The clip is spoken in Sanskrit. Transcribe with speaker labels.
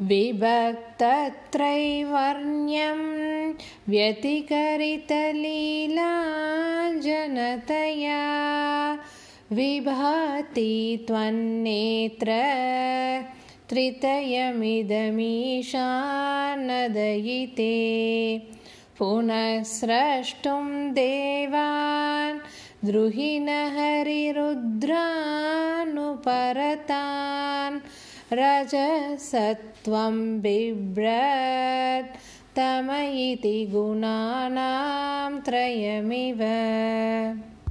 Speaker 1: विभक्तत्रैवर्ण्यं जनतया विभाति त्वन्नेत्र त्रितयमिदमीशानदयिते पुनः स्रष्टुं देवान् द्रुहिणहरिरुद्रानुपरतान् रजसत्वं तम इति गुणानां त्रयमिव